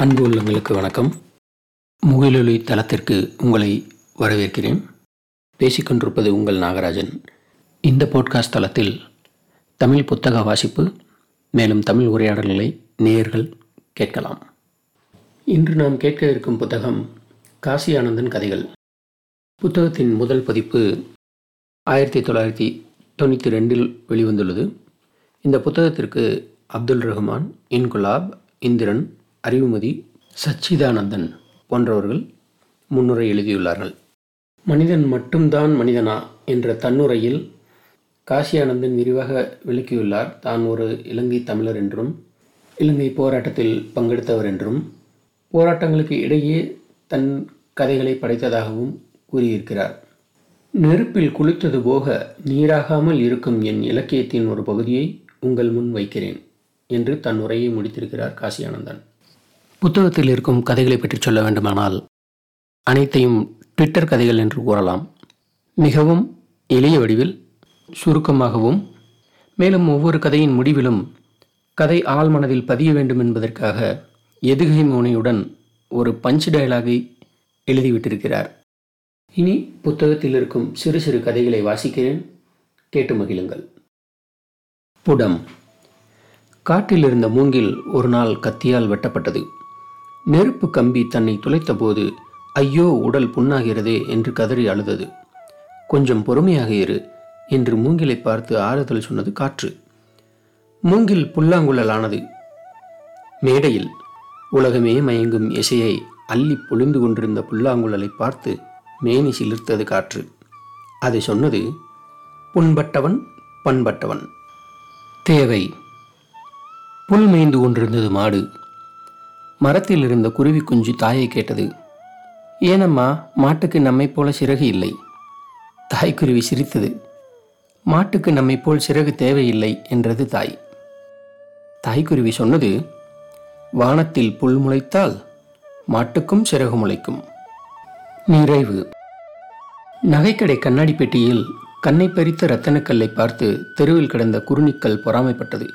அன்பு உள்ளங்களுக்கு வணக்கம். முகிலொலி தளத்திற்கு உங்களை வரவேற்கிறேன். பேசிக்கொண்டிருப்பது உங்கள் நாகராஜன். இந்த போட்காஸ்ட் தளத்தில் தமிழ் புத்தக வாசிப்பு மேலும் தமிழ் உரையாடல்களை நேயர்கள் கேட்கலாம். இன்று நாம் கேட்க இருக்கும் புத்தகம் காசி ஆனந்தன் கதைகள். புத்தகத்தின் முதல் பதிப்பு ஆயிரத்தி தொள்ளாயிரத்தி தொண்ணூற்றி ரெண்டில் வெளிவந்துள்ளது. இந்த புத்தகத்திற்கு அப்துல் ரஹ்மான் இன்குலாப் இந்திரன் அறிவுமதி சச்சிதானந்தன் போன்றவர்கள் முன்னுரை எழுதியுள்ளார்கள். மனிதன் மட்டும்தான் மனிதனா என்ற தன்னுரையில் காசியானந்தன் விரிவாக விளக்கியுள்ளார். தான் ஒரு இலங்கை தமிழர் என்றும் இலங்கை போராட்டத்தில் பங்கெடுத்தவர் என்றும் போராட்டங்களுக்கு இடையே தன் கதைகளை படைத்ததாகவும் கூறியிருக்கிறார். நெருப்பில் குளித்தது போக நீராகாமல் இருக்கும் என் இலக்கியத்தின் ஒரு பகுதியை உங்கள் முன் வைக்கிறேன் என்று தன் உரையை முடித்திருக்கிறார் காசியானந்தன். புத்தகத்தில் இருக்கும் கதைகளை பற்றி சொல்ல வேண்டுமானால் அனைத்தையும் ட்விட்டர் கதைகள் என்று கூறலாம். மிகவும் எளிய வடிவில் சுருக்கமாகவும் மேலும் ஒவ்வொரு கதையின் முடிவிலும் கதை ஆழ்மனதில் பதிய வேண்டும் என்பதற்காக எதுகை மோனையுடன் ஒரு பஞ்ச் டயலாகை எழுதிவிட்டிருக்கிறார். இனி புத்தகத்தில் இருக்கும் சிறு சிறு கதைகளை வாசிக்கிறேன். கேட்டு மகிழுங்கள். புடம். காட்டில் இருந்த மூங்கில் ஒரு நாள் கத்தியால் வெட்டப்பட்டது. நெருப்பு கம்பி தன்னை துளைத்தபோது ஐயோ உடல் புண்ணாகிறதே என்று கதறி அழுதது. கொஞ்சம் பொறுமையாக இரு என்று மூங்கிலை பார்த்து ஆறுதல் சொன்னது காற்று. மூங்கில் புல்லாங்குழலானது. மேடையில் உலகமே மயங்கும் இசையை அள்ளி பொழிந்து கொண்டிருந்த புல்லாங்குழலை பார்த்து மேனி சிலிர்த்தது காற்று. அதை சொன்னது புண்பட்டவன் பண்பட்டவன். தேவை. புல் மேய்ந்து கொண்டிருந்தது மாடு. மரத்தில் இருந்த குருவி குஞ்சு தாயை கேட்டது. ஏனம்மா மாட்டுக்கு நம்மை போல சிறகு இல்லை. தாய்க்குருவி சிரித்தது. மாட்டுக்கு நம்மை போல் சிறகு தேவையில்லை என்றது தாய். தாய்க்குருவி சொன்னது வானத்தில் புல் முளைத்தால் மாட்டுக்கும் சிறகு முளைக்கும். நிறைவு. நகைக்கடை கண்ணாடி பெட்டியில் கண்ணை பறித்த ரத்தனக்கல்லை பார்த்து தெருவில் கிடந்த குறுநிக்கல் பொறாமைப்பட்டது.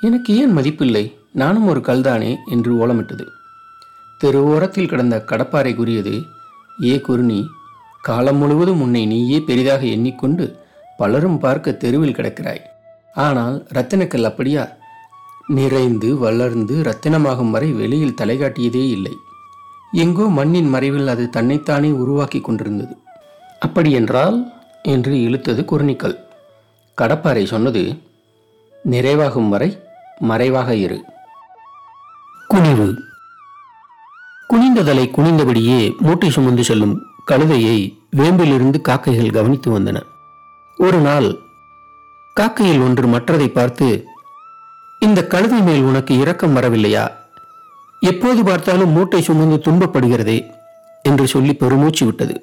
எனக்கு ஏன் மதிப்பில்லை? நானும் ஒரு கல்தானே என்று ஓலமிட்டது. தெரு ஓரத்தில் கிடந்த கடப்பாறை கூறியது ஏ குருணி காலம் முழுவதும் உன்னை நீயே பெரிதாக எண்ணிக்கொண்டு பலரும் பார்க்க தெருவில் கிடக்கிறாய். ஆனால் ரத்தினக்கல் அப்படியா? நிறைந்து வளர்ந்து ரத்தினமாகும் வரை வெளியில் தலைகாட்டியதே இல்லை. எங்கோ மண்ணின் மறைவில் அது தன்னைத்தானே உருவாக்கி கொண்டிருந்தது. அப்படியென்றால் என்று இழுத்தது குருணிக்கல் கடப்பாறை சொன்னது நிறைவாகும் வரை மறைவாக இரு. குனிவு. குனிந்ததலை குனிந்தபடியே மூட்டை சுமந்து செல்லும் கழுதையை வேம்பிலிருந்து காக்கைகள் கவனித்து வந்தன. ஒரு நாள் காக்கையில் ஒன்று மற்றதை பார்த்து இந்த கழுதை மேல் உனக்கு இரக்கம் வரவில்லையா? எப்போது பார்த்தாலும் மூட்டை சுமந்து துன்பப்படுகிறதே என்று சொல்லி பெருமூச்சு விட்டது.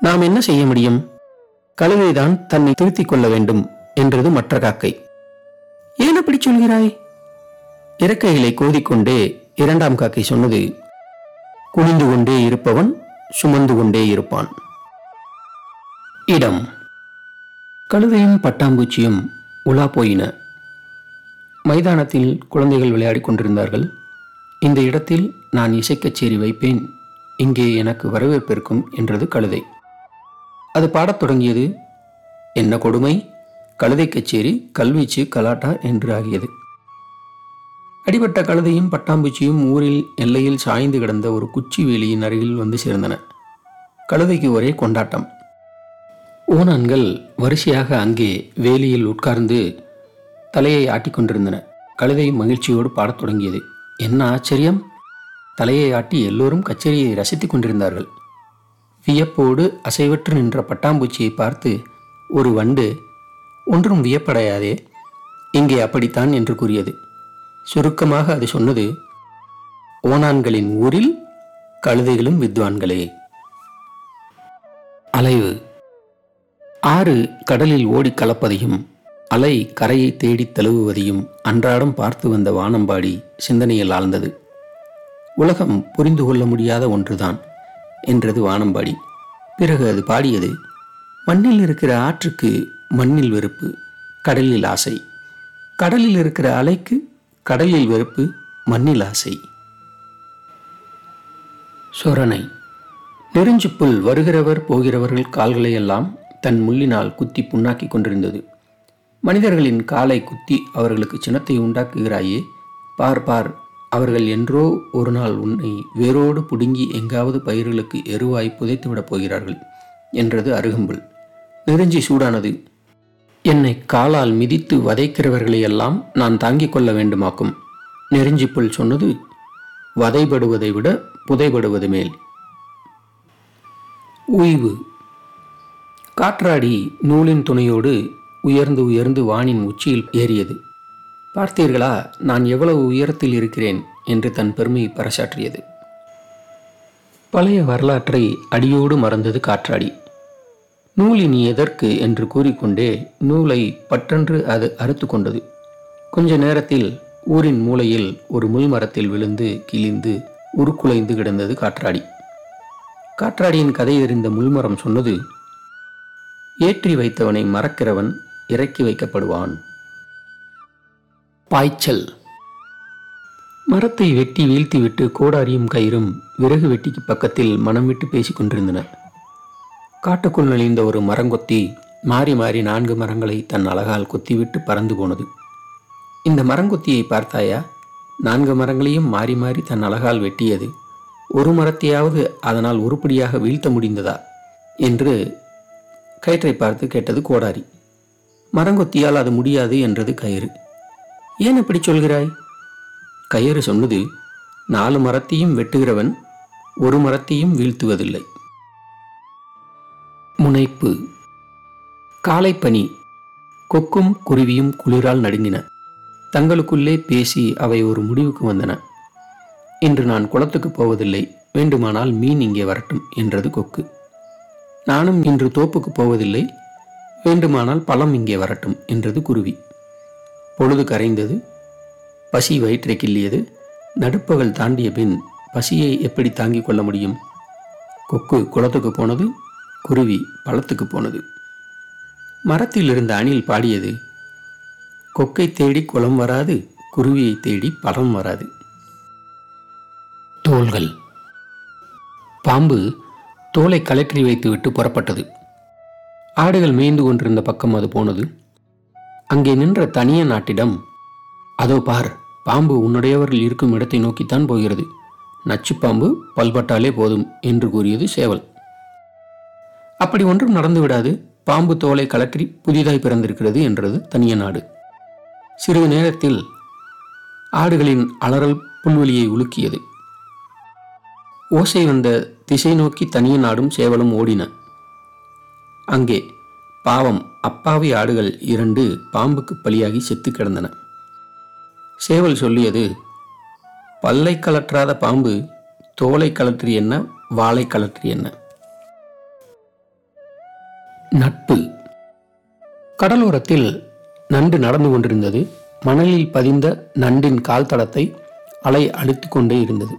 நாம் என்ன செய்ய முடியும்? கழுதைதான் தன்னை திருத்திக் கொள்ள வேண்டும் என்றது மற்ற காக்கை. ஏன் அப்படி சொல்கிறாய்? இறக்கைகளை கோதிக்கொண்டே இரண்டாம் காக்கை சொன்னது குனிந்து கொண்டே இருப்பவன் சுமந்து கொண்டே இருப்பான். இடம். கழுதையும் பட்டாம்பூச்சியும் உலா போயின. மைதானத்தில் குழந்தைகள் விளையாடிக் கொண்டிருந்தார்கள். இந்த இடத்தில் நான் இசைக்கச்சேரி வைப்பேன். இங்கே எனக்கு வரவேற்பிருக்கும் என்றது கழுதை. அது பாடத் தொடங்கியது என்ன கொடுமை? கழுதை கச்சேரி கல்வீச்சு கலாட்டா என்று ஆகியது. அடிபட்ட கழுதையும் பட்டாம்பூச்சியும் ஊரில் எல்லையில் சாய்ந்து கிடந்த ஒரு குச்சி வேலியின் அருகில் வந்து சேர்ந்தன. கழுதைக்கு ஒரே கொண்டாட்டம். ஓனான்கள் வரிசையாக அங்கே வேலியில் உட்கார்ந்து தலையை ஆட்டிக்கொண்டிருந்தன கழுதை மகிழ்ச்சியோடு பாடத் தொடங்கியது. என்ன ஆச்சரியம்? தலையை ஆட்டி எல்லோரும் கச்சேரியை ரசித்துக் கொண்டிருந்தார்கள். வியப்போடு அசைவற்று நின்ற பட்டாம்பூச்சியை பார்த்து ஒரு வண்டு ஒன்றும் வியப்படையாதே. இங்கே அப்படித்தான் என்று கூறியது. சுருக்கமாக அது சொன்னது ஓனான்களின் ஊரில் கழுதைகளும் வித்வான்களே. அலைவு. ஆறு கடலில் ஓடி கலப்பதையும் அலை கரையை தேடி தழுவுவதையும் அன்றாடம் பார்த்து வந்த வானம்பாடி சிந்தனையில் ஆழ்ந்தது. உலகம் புரிந்து கொள்ள முடியாத ஒன்றுதான் என்றது வானம்பாடி. பிறகு அது பாடியது மண்ணில் இருக்கிற ஆற்றுக்கு மண்ணில் வெறுப்பு கடலில் ஆசை. கடலில் இருக்கிற அலைக்கு கடலில் வெறுப்பு மண்ணில் ஆசை. சொரணை. நெருஞ்சிப்புல் வருகிறவர் போகிறவர்கள் கால்களை எல்லாம் தன் முள்ளினால் குத்தி புண்ணாக்கி கொண்டிருந்தது. மனிதர்களின் காலை குத்தி அவர்களுக்கு சினத்தை உண்டாக்குகிறாயே பார் பார் அவர்கள் என்றோ ஒரு நாள் உன்னை வேரோடு புடுங்கி எங்காவது பயிர்களுக்கு எருவாய் புதைத்துவிடப் போகிறார்கள் என்றது அருகம்புல். நெருஞ்சி சூடானது என்னை காலால் மிதித்து வதைக்கிறவர்களையெல்லாம் நான் தாங்கிக் கொள்ள வேண்டுமாக்கும். நெருஞ்சிப்புல் சொன்னது வதைபடுவதை விட புதைபடுவது மேல். உய்வு. காற்றாடி நூலின் துணையோடு உயர்ந்து உயர்ந்து வானின் உச்சியில் ஏறியது. பார்த்தீர்களா நான் எவ்வளவு உயரத்தில் இருக்கிறேன் என்று தன் பெருமை பறைசாற்றியது பழைய வரலாற்றை அடியோடு மறந்தது காற்றாடி. நூலினி எதற்கு என்று கூறிக்கொண்டே நூலை பற்றென்று அது அறுத்து கொண்டது. கொஞ்ச நேரத்தில் ஊரின் மூலையில் ஒரு முள்மரத்தில் விழுந்து கிழிந்து உருக்குலைந்து கிடந்தது காற்றாடி. காற்றாடியின் கதை எறிந்த முள்மரம் சொன்னது ஏற்றி வைத்தவனை மறக்கிறவன் இறக்கி வைக்கப்படுவான். பாய்ச்சல். மரத்தை வெட்டி வீழ்த்திவிட்டு கோடாரியும் கயிறும் விறகு வெட்டிக்கு பக்கத்தில் மனம் விட்டு பேசிக் கொண்டிருந்தன. காட்டுக்குள் நெளிந்த ஒரு மரங்கொத்தி மாறி மாறி நான்கு மரங்களை தன் அழகால் கொத்திவிட்டு பறந்து போனது. இந்த மரங்கொத்தியை பார்த்தாயா? நான்கு மரங்களையும் மாறி மாறி தன் அழகால் வெட்டியது. ஒரு மரத்தையாவது அதனால் உருப்படியாக வீழ்த்த முடிந்ததா? என்று கயிற்றை பார்த்து கேட்டது கோடாரி. மரங்கொத்தியால் அது முடியாது என்றது கயிறு. ஏன் அப்படி சொல்கிறாய்? கயிறு சொன்னது நாலு மரத்தையும் வெட்டுகிறவன் ஒரு மரத்தையும் வீழ்த்துவதில்லை. முனைப்பு. காலைப்பனி. கொக்கும் குருவியும் குளிரால் நடுங்கின. தங்களுக்குள்ளே பேசி அவை ஒரு முடிவுக்கு வந்தன. இன்று நான் குளத்துக்கு போவதில்லை. வேண்டுமானால் மீன் இங்கே வரட்டும் என்றது கொக்கு. நானும் இன்று தோப்புக்கு போவதில்லை. வேண்டுமானால் பழம் இங்கே வரட்டும் என்றது குருவி. பொழுது கரைந்தது. பசி வயிற்றை கிள்ளியது. நடுப்பகல் தாண்டிய பின் பசியை எப்படி தாங்கிக் கொள்ள முடியும்? கொக்கு குளத்துக்கு போனது. குருவி பழத்துக்கு போனது. மரத்தில் இருந்த அணில் பாடியது கொக்கை தேடி குளம் வராது குருவியை தேடி பழம் வராது. தோள்கள். பாம்பு தோலை கலற்றி வைத்துவிட்டு புறப்பட்டது. ஆடுகள் மேய்ந்து கொண்டிருந்த பக்கம் அது போனது. அங்கே நின்ற தனிய நாட்டிடம் அதோ பார் பாம்பு உன்னுடையவர்கள் இருக்கும் இடத்தை நோக்கித்தான் போகிறது. நச்சு பாம்பு பல்பட்டாலே போதும் என்று கூறியது சேவல். அப்படி ஒன்றும் நடந்து விடாது. பாம்பு தோலை கலற்றி புதிதாய் பிறந்திருக்கிறது என்றது தனிய நாடு. சிறிது நேரத்தில் ஆடுகளின் அலறல் புல்வெளியை உலுக்கியது. ஓசை வந்த திசை நோக்கி தனிய நாடும் சேவலும் ஓடின. அங்கே பாவம் அப்பாவி ஆடுகள் இரண்டு பாம்புக்கு பலியாகி செத்து கிடந்தன. சேவல் சொல்லியது பல்லை கலற்றாத பாம்பு தோலை கலற்றி என்ன வாளை கலற்றி என்ன நட்பு. கடலோரத்தில் நண்டு நடந்து கொண்டிருந்தது. மணலில் பதிந்த நண்டின் கால் தடத்தை அலை அழுத்தி கொண்டே இருந்தது.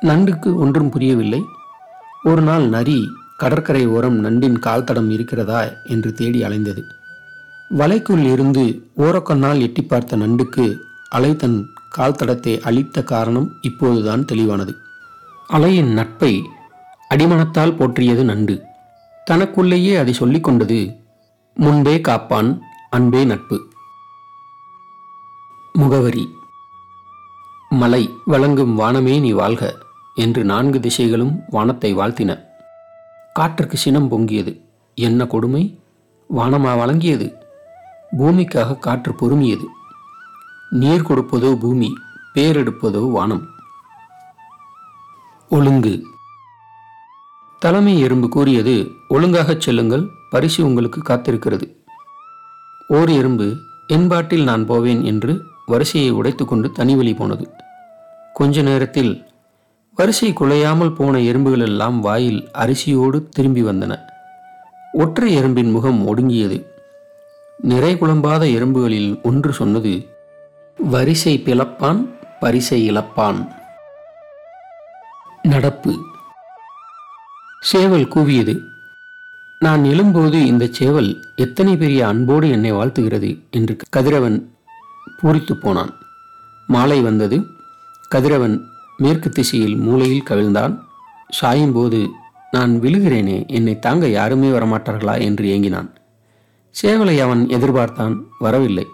நண்டுக்கு ஒன்றும் புரியவில்லை. ஒரு நாள் நரி கடற்கரை ஓரம் நண்டின் கால் தடம் இருக்கிறதா என்று தேடி அலைந்தது. வலைக்குள் இருந்து ஓரக்கண்ணால் எட்டி பார்த்த நண்டுக்கு அலை தன் கால் தடத்தை அழித்த காரணம் இப்போதுதான் தெளிவானது. அலையின் நட்பை அடிமனத்தால் போற்றியது நண்டு. தனக்குள்ளேயே அதை சொல்லிக் கொண்டது முன்பே காப்பான் அன்பே நட்பு. முகவரி மலை வழங்கும் வானமே நீ வாழ்க என்று நான்கு திசைகளும் வானத்தை வாழ்த்தின. காற்றுக்கு சினம் பொங்கியது. என்ன கொடுமை? வானமா வழங்கியது. பூமிக்காக காற்று பொறுமியது. நீர் கொடுப்பதோ பூமி பேரெடுப்பதோ வானம். ஒழுங்கு. தலைமை எறும்பு கூறியது ஒழுங்காகச் செல்லுங்கள் பரிசு உங்களுக்கு காத்திருக்கிறது. ஓர் எறும்பு என்பாட்டில் நான் போவேன் என்று வரிசையை உடைத்துக்கொண்டு தனிவெளி போனது. கொஞ்ச நேரத்தில் வரிசை குலையாமல் போன எறும்புகள் எல்லாம் வாயில் அரிசியோடு திரும்பி வந்தன. ஒற்றை எறும்பின் முகம் ஒடுங்கியது. நிறை குழம்பாத எறும்புகளில் ஒன்று சொன்னது வரிசை பிளப்பான் பரிசை இழப்பான். நடப்பு. சேவல் கூவியது. நான் எழும்போது இந்த சேவல் எத்தனை பெரிய அன்போடு என்னை வாழ்த்துகிறது என்று கதிரவன் பூரித்து போனான். மாலை வந்தது. கதிரவன் மேற்கு திசையில் மூலையில் கவிழ்ந்தான். சாயும்போது நான் விழுகிறேனே என்னை தாங்க யாருமே வரமாட்டார்களா? என்று ஏங்கினான். சேவலை அவன் எதிர்பார்த்தான் வரவில்லை.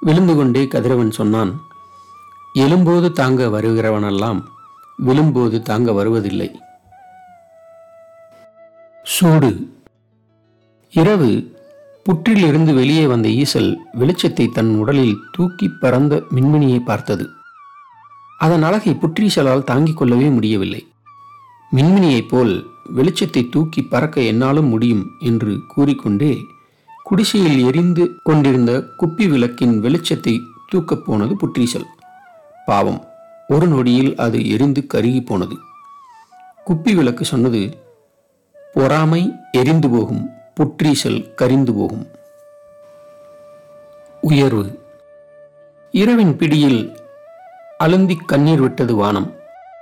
விழுந்து கொண்டே கதிரவன் சொன்னான் எழும்போது தாங்க வருகிறவனெல்லாம் விழும்போது தாங்க வருவதில்லை. சூடு. இரவு புற்றிலிருந்து வெளியே வந்த ஈசல் வெளிச்சத்தை தன் உடலில் தூக்கி பறந்த மின்மினியை பார்த்தது. அதன் அழகை புற்றீசலால் தாங்கிக் கொள்ளவே முடியவில்லை. மின்மினியைப் போல் வெளிச்சத்தை தூக்கி பறக்க என்னாலும் முடியும் என்று கூறிக்கொண்டே குடிசையில் எரிந்து கொண்டிருந்த குப்பி விளக்கின் வெளிச்சத்தை தூக்கப் போனது புற்றீசல். பாவம் ஒரு நொடியில் அது எரிந்து கருகி போனது. குப்பி விளக்கு சொன்னது பொறாமை எரிந்து போகும் புற்றீசல் கரிந்து போகும். உயர்வு. இரவின் பிடியில் அழுந்தி கண்ணீர் விட்டது வானம்.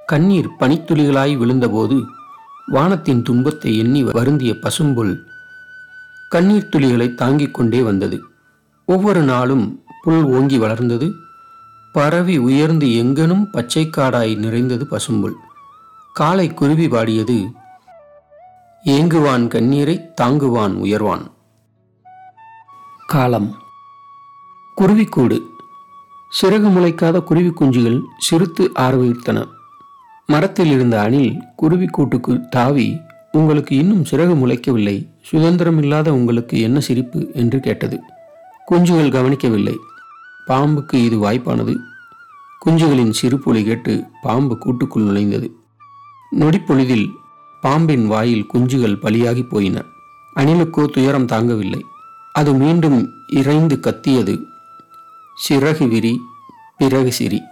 கண்ணீர் பனித்துளிகளாய் விழுந்தபோது வானத்தின் துன்பத்தை எண்ணி வருந்திய பசும்புல் கண்ணீர் துளிகளை தாங்கிக் கொண்டே வந்தது. ஒவ்வொரு நாளும் புல் ஓங்கி வளர்ந்தது. பரவி உயர்ந்து எங்கனும் பச்சைக்காடாய் நிறைந்தது பசும்புல். காலை குருவி பாடியது ஏங்குவான் கண்ணீரை தாங்குவான் உயர்வான். காலம். குருவிக்கூடு. சிறகு முளைக்காத குருவி குஞ்சுகள் சிறுத்து ஆர்வித்தன மரத்தில் இருந்த அணில் குருவிக்கூட்டுக்கு தாவி உங்களுக்கு இன்னும் சிறகு முளைக்கவில்லை. சுதந்திரம் இல்லாத உங்களுக்கு என்ன சிரிப்பு? என்று கேட்டது. குஞ்சுகள் கவனிக்கவில்லை. பாம்புக்கு இது வாய்ப்பானது. குஞ்சுகளின் சிரிப்பொலி கேட்டு பாம்பு கூட்டுக்குள் நுழைந்தது. நொடிப்பொழுதில் பாம்பின் வாயில் குஞ்சுகள் பலியாகி போயின. அணிலுக்கோ துயரம் தாங்கவில்லை. அது மீண்டும் இறைந்து கத்தியது. சிறகு விரி பிறகு சிரி.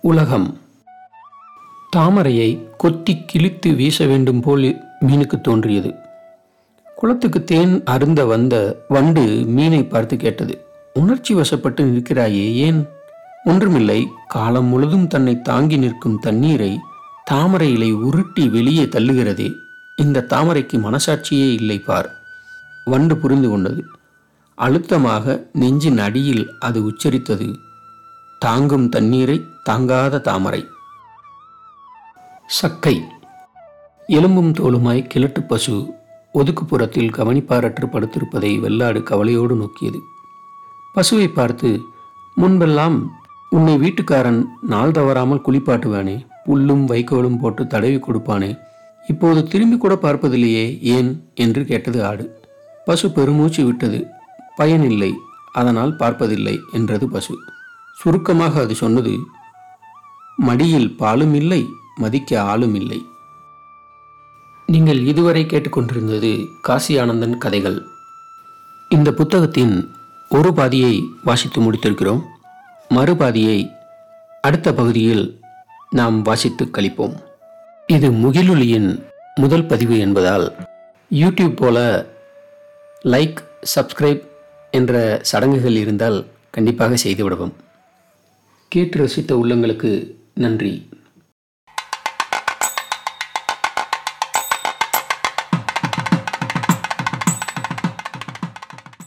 உலகம். தாமரையை கொத்தி கிழித்து வீச வேண்டும் போல் மீனுக்கு தோன்றியது. குளத்துக்கு தேன் அருந்த வந்த வண்டு மீனை பார்த்து கேட்டது. உணர்ச்சி வசப்பட்டு நிற்கிறாயே ஏன்? ஒன்றுமில்லை. காலம் முழுதும் தன்னை தாங்கி நிற்கும் தண்ணீரை தாமரை இலை உருட்டி வெளியே தள்ளுகிறதே இந்த தாமரைக்கு மனசாட்சியே இல்லை பார். வண்டு புரிந்து கொண்டது. அழுத்தமாக நெஞ்சின் அடியில் அது உச்சரித்தது. தாங்கும் தண்ணீரை தாங்காத தாமரை. சக்கை. எலும்பும் தோலுமாய் கிழட்டு பசு ஒதுக்குப்புறத்தில் கவனிப்பாரற்று படுத்திருப்பதை வெள்ளாடு கவலையோடு நோக்கியது. பசுவை பார்த்து முன்பெல்லாம் உன்னை வீட்டுக்காரன் நாள் தவறாமல் குளிப்பாட்டுவானே புல்லும் வைக்கோலும் போட்டு தடவி கொடுப்பானே. இப்போது திரும்பி கூட பார்ப்பதில்லையே ஏன் என்று கேட்டது ஆடு. பசு பெருமூச்சு விட்டது. பயனில்லை அதனால் பார்ப்பதில்லை என்றது பசு. சுருக்கமாக அது சொன்னது மடியில் பாலும் இல்லை மதிக்க ஆளும் இல்லை. நீங்கள் இதுவரை கேட்டுக்கொண்டிருந்தது காசி ஆனந்தன் கதைகள். இந்த புத்தகத்தின் ஒரு பாதியை வாசித்து முடித்திருக்கிறோம். மறுபாதியை அடுத்த பகுதியில் நாம் வாசித்து கழிப்போம். இது முகிலொலியின் முதல் பதிவு என்பதால் யூடியூப் போல லைக் சப்ஸ்கிரைப் என்ற சடங்குகள் இருந்தால் கண்டிப்பாக செய்துவிடவும். கேட்டு ரசித்த உள்ளங்களுக்கு நன்றி.